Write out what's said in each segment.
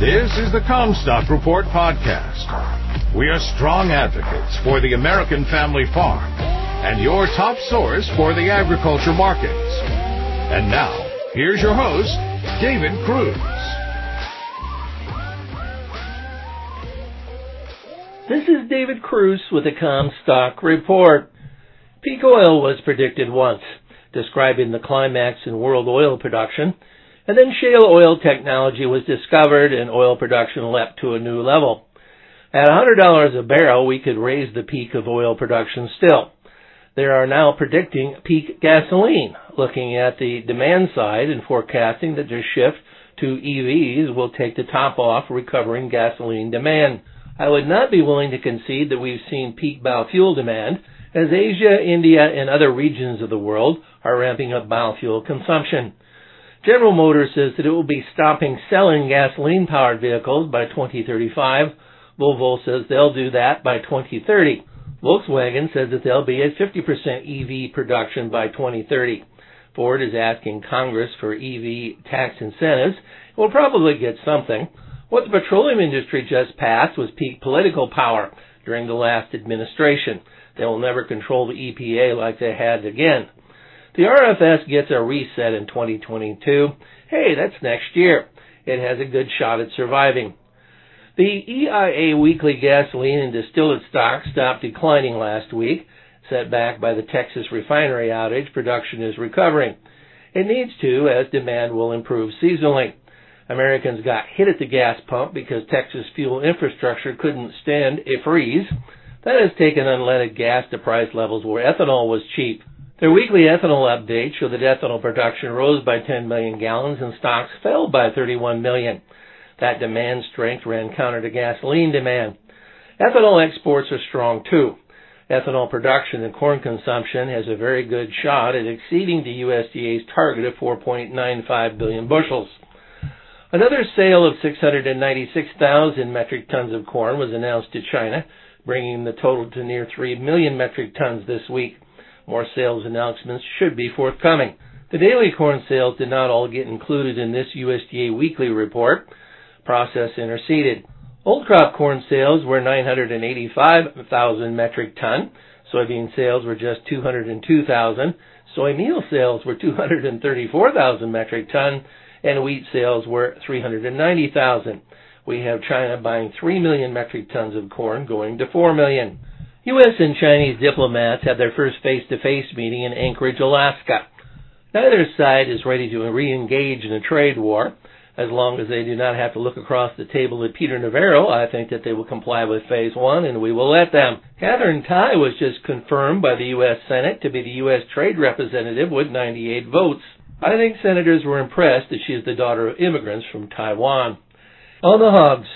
This is the Commstock Report podcast. We are strong advocates for the American family farm and your top source for the agriculture markets. And now, here's your host, David Kruse. This is David Kruse with the Commstock Report. Peak oil was predicted once, describing the climax in world oil production, and then shale oil technology was discovered and oil production leapt to a new level. At $100 a barrel, we could raise the peak of oil production still. They are now predicting peak gasoline, looking at the demand side and forecasting that their shift to EVs will take the top off recovering gasoline demand. I would not be willing to concede that we've seen peak biofuel demand, as Asia, India, and other regions of the world are ramping up biofuel consumption. General Motors says that it will be stopping selling gasoline powered vehicles by 2035. Volvo says they'll do that by 2030. Volkswagen says that they'll be at 50% EV production by 2030. Ford is asking Congress for EV tax incentives. We'll probably get something. What the petroleum industry just passed was peak political power during the last administration. They will never control the EPA like they had again. The RFS gets a reset in 2022. Hey, that's next year. It has a good shot at surviving. The EIA weekly gasoline and distillate stock stopped declining last week. Set back by the Texas refinery outage, production is recovering. It needs to, as demand will improve seasonally. Americans got hit at the gas pump because Texas fuel infrastructure couldn't stand a freeze. That has taken unleaded gas to price levels where ethanol was cheap. Their weekly ethanol update showed that ethanol production rose by 10 million gallons and stocks fell by 31 million. That demand strength ran counter to gasoline demand. Ethanol exports are strong too. Ethanol production and corn consumption has a very good shot at exceeding the USDA's target of 4.95 billion bushels. Another sale of 696,000 metric tons of corn was announced to China, bringing the total to near 3 million metric tons this week. More sales announcements should be forthcoming. The daily corn sales did not all get included in this USDA weekly report process interceded. Old crop corn sales were 985,000 metric ton. Soybean sales were just 202,000. Soy meal sales were 234,000 metric ton and wheat sales were 390,000. We have China buying 3 million metric tons of corn going to 4 million. U.S. and Chinese diplomats had their first face-to-face meeting in Anchorage, Alaska. Neither side is ready to re-engage in a trade war. As long as they do not have to look across the table at Peter Navarro, I think that they will comply with phase one and we will let them. Katherine Tai was just confirmed by the U.S. Senate to be the U.S. Trade Representative with 98 votes. I think senators were impressed that she is the daughter of immigrants from Taiwan. On the hogs.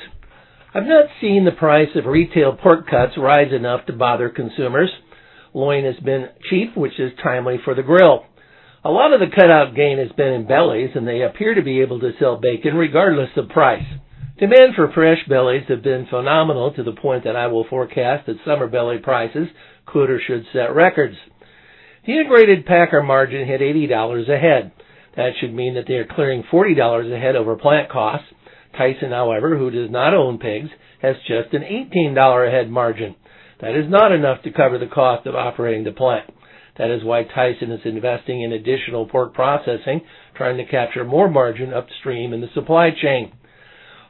I've not seen the price of retail pork cuts rise enough to bother consumers. Loin has been cheap, which is timely for the grill. A lot of the cutout gain has been in bellies, and they appear to be able to sell bacon regardless of price. Demand for fresh bellies have been phenomenal to the point that I will forecast that summer belly prices could or should set records. The integrated packer margin hit $80 a head. That should mean that they are clearing $40 a head over plant costs. Tyson, however, who does not own pigs, has just an $18 a head margin. That is not enough to cover the cost of operating the plant. That is why Tyson is investing in additional pork processing, trying to capture more margin upstream in the supply chain.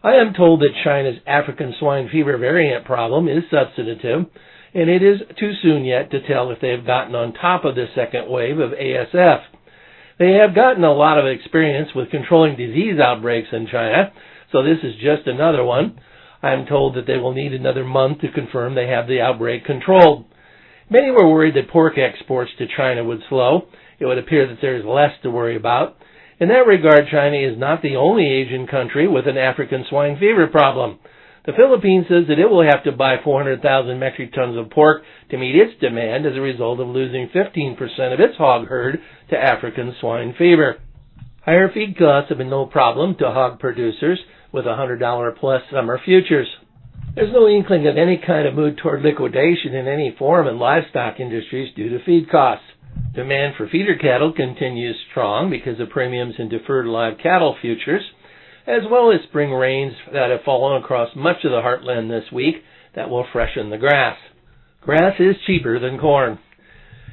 I am told that China's African swine fever variant problem is substantive, and it is too soon yet to tell if they have gotten on top of the second wave of ASF. They have gotten a lot of experience with controlling disease outbreaks in China, so this is just another one. I am told that they will need another month to confirm they have the outbreak controlled. Many were worried that pork exports to China would slow. It would appear that there is less to worry about. In that regard, China is not the only Asian country with an African swine fever problem. The Philippines says that it will have to buy 400,000 metric tons of pork to meet its demand as a result of losing 15% of its hog herd to African swine fever. Higher feed costs have been no problem to hog producers with $100 plus summer futures. There's no inkling of any kind of mood toward liquidation in any form in livestock industries due to feed costs. Demand for feeder cattle continues strong because of premiums in deferred live cattle futures. as well as spring rains that have fallen across much of the heartland this week that will freshen the grass. Grass is cheaper than corn.